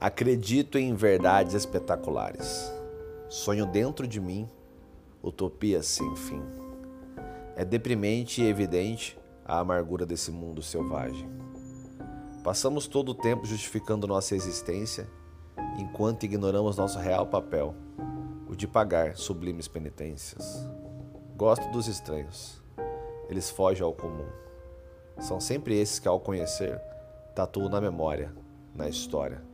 Acredito em verdades espetaculares. Sonho dentro de mim utopia sem fim. É deprimente e evidente a amargura desse mundo selvagem. Passamos todo o tempo justificando nossa existência enquanto ignoramos nosso real papel, o de pagar sublimes penitências. Gosto dos estranhos. Eles fogem ao comum. São sempre esses que, ao conhecer, tatuam na memória, na história.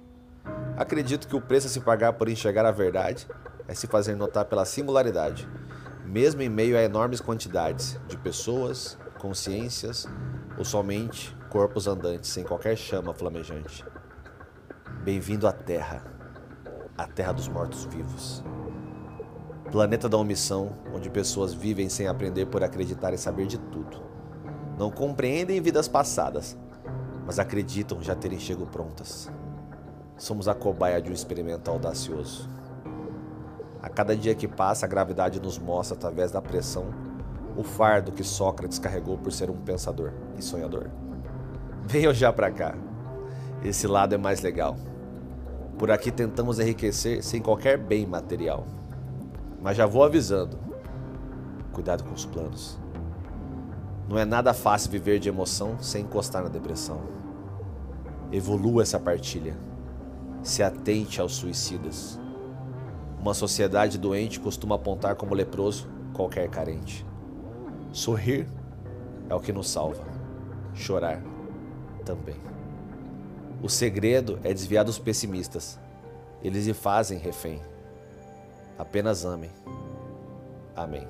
Acredito que o preço a se pagar por enxergar a verdade é se fazer notar pela singularidade, mesmo em meio a enormes quantidades de pessoas, consciências ou somente corpos andantes sem qualquer chama flamejante. Bem-vindo à Terra, a Terra dos mortos-vivos. Planeta da omissão, onde pessoas vivem sem aprender por acreditar e saber de tudo. Não compreendem vidas passadas, mas acreditam já terem chego prontas. Somos a cobaia de um experimento audacioso. A cada dia que passa, a gravidade nos mostra, através da pressão, o fardo que Sócrates carregou por ser um pensador e sonhador. Venham já para cá. Esse lado é mais legal. Por aqui tentamos enriquecer sem qualquer bem material. Mas já vou avisando. Cuidado com os planos. Não é nada fácil viver de emoção sem encostar na depressão. Evolua essa partilha. Se atente aos suicidas. Uma sociedade doente costuma apontar como leproso qualquer carente. Sorrir é o que nos salva, chorar também. O segredo é desviar dos pessimistas. Eles lhe fazem refém. Apenas amem. Amém.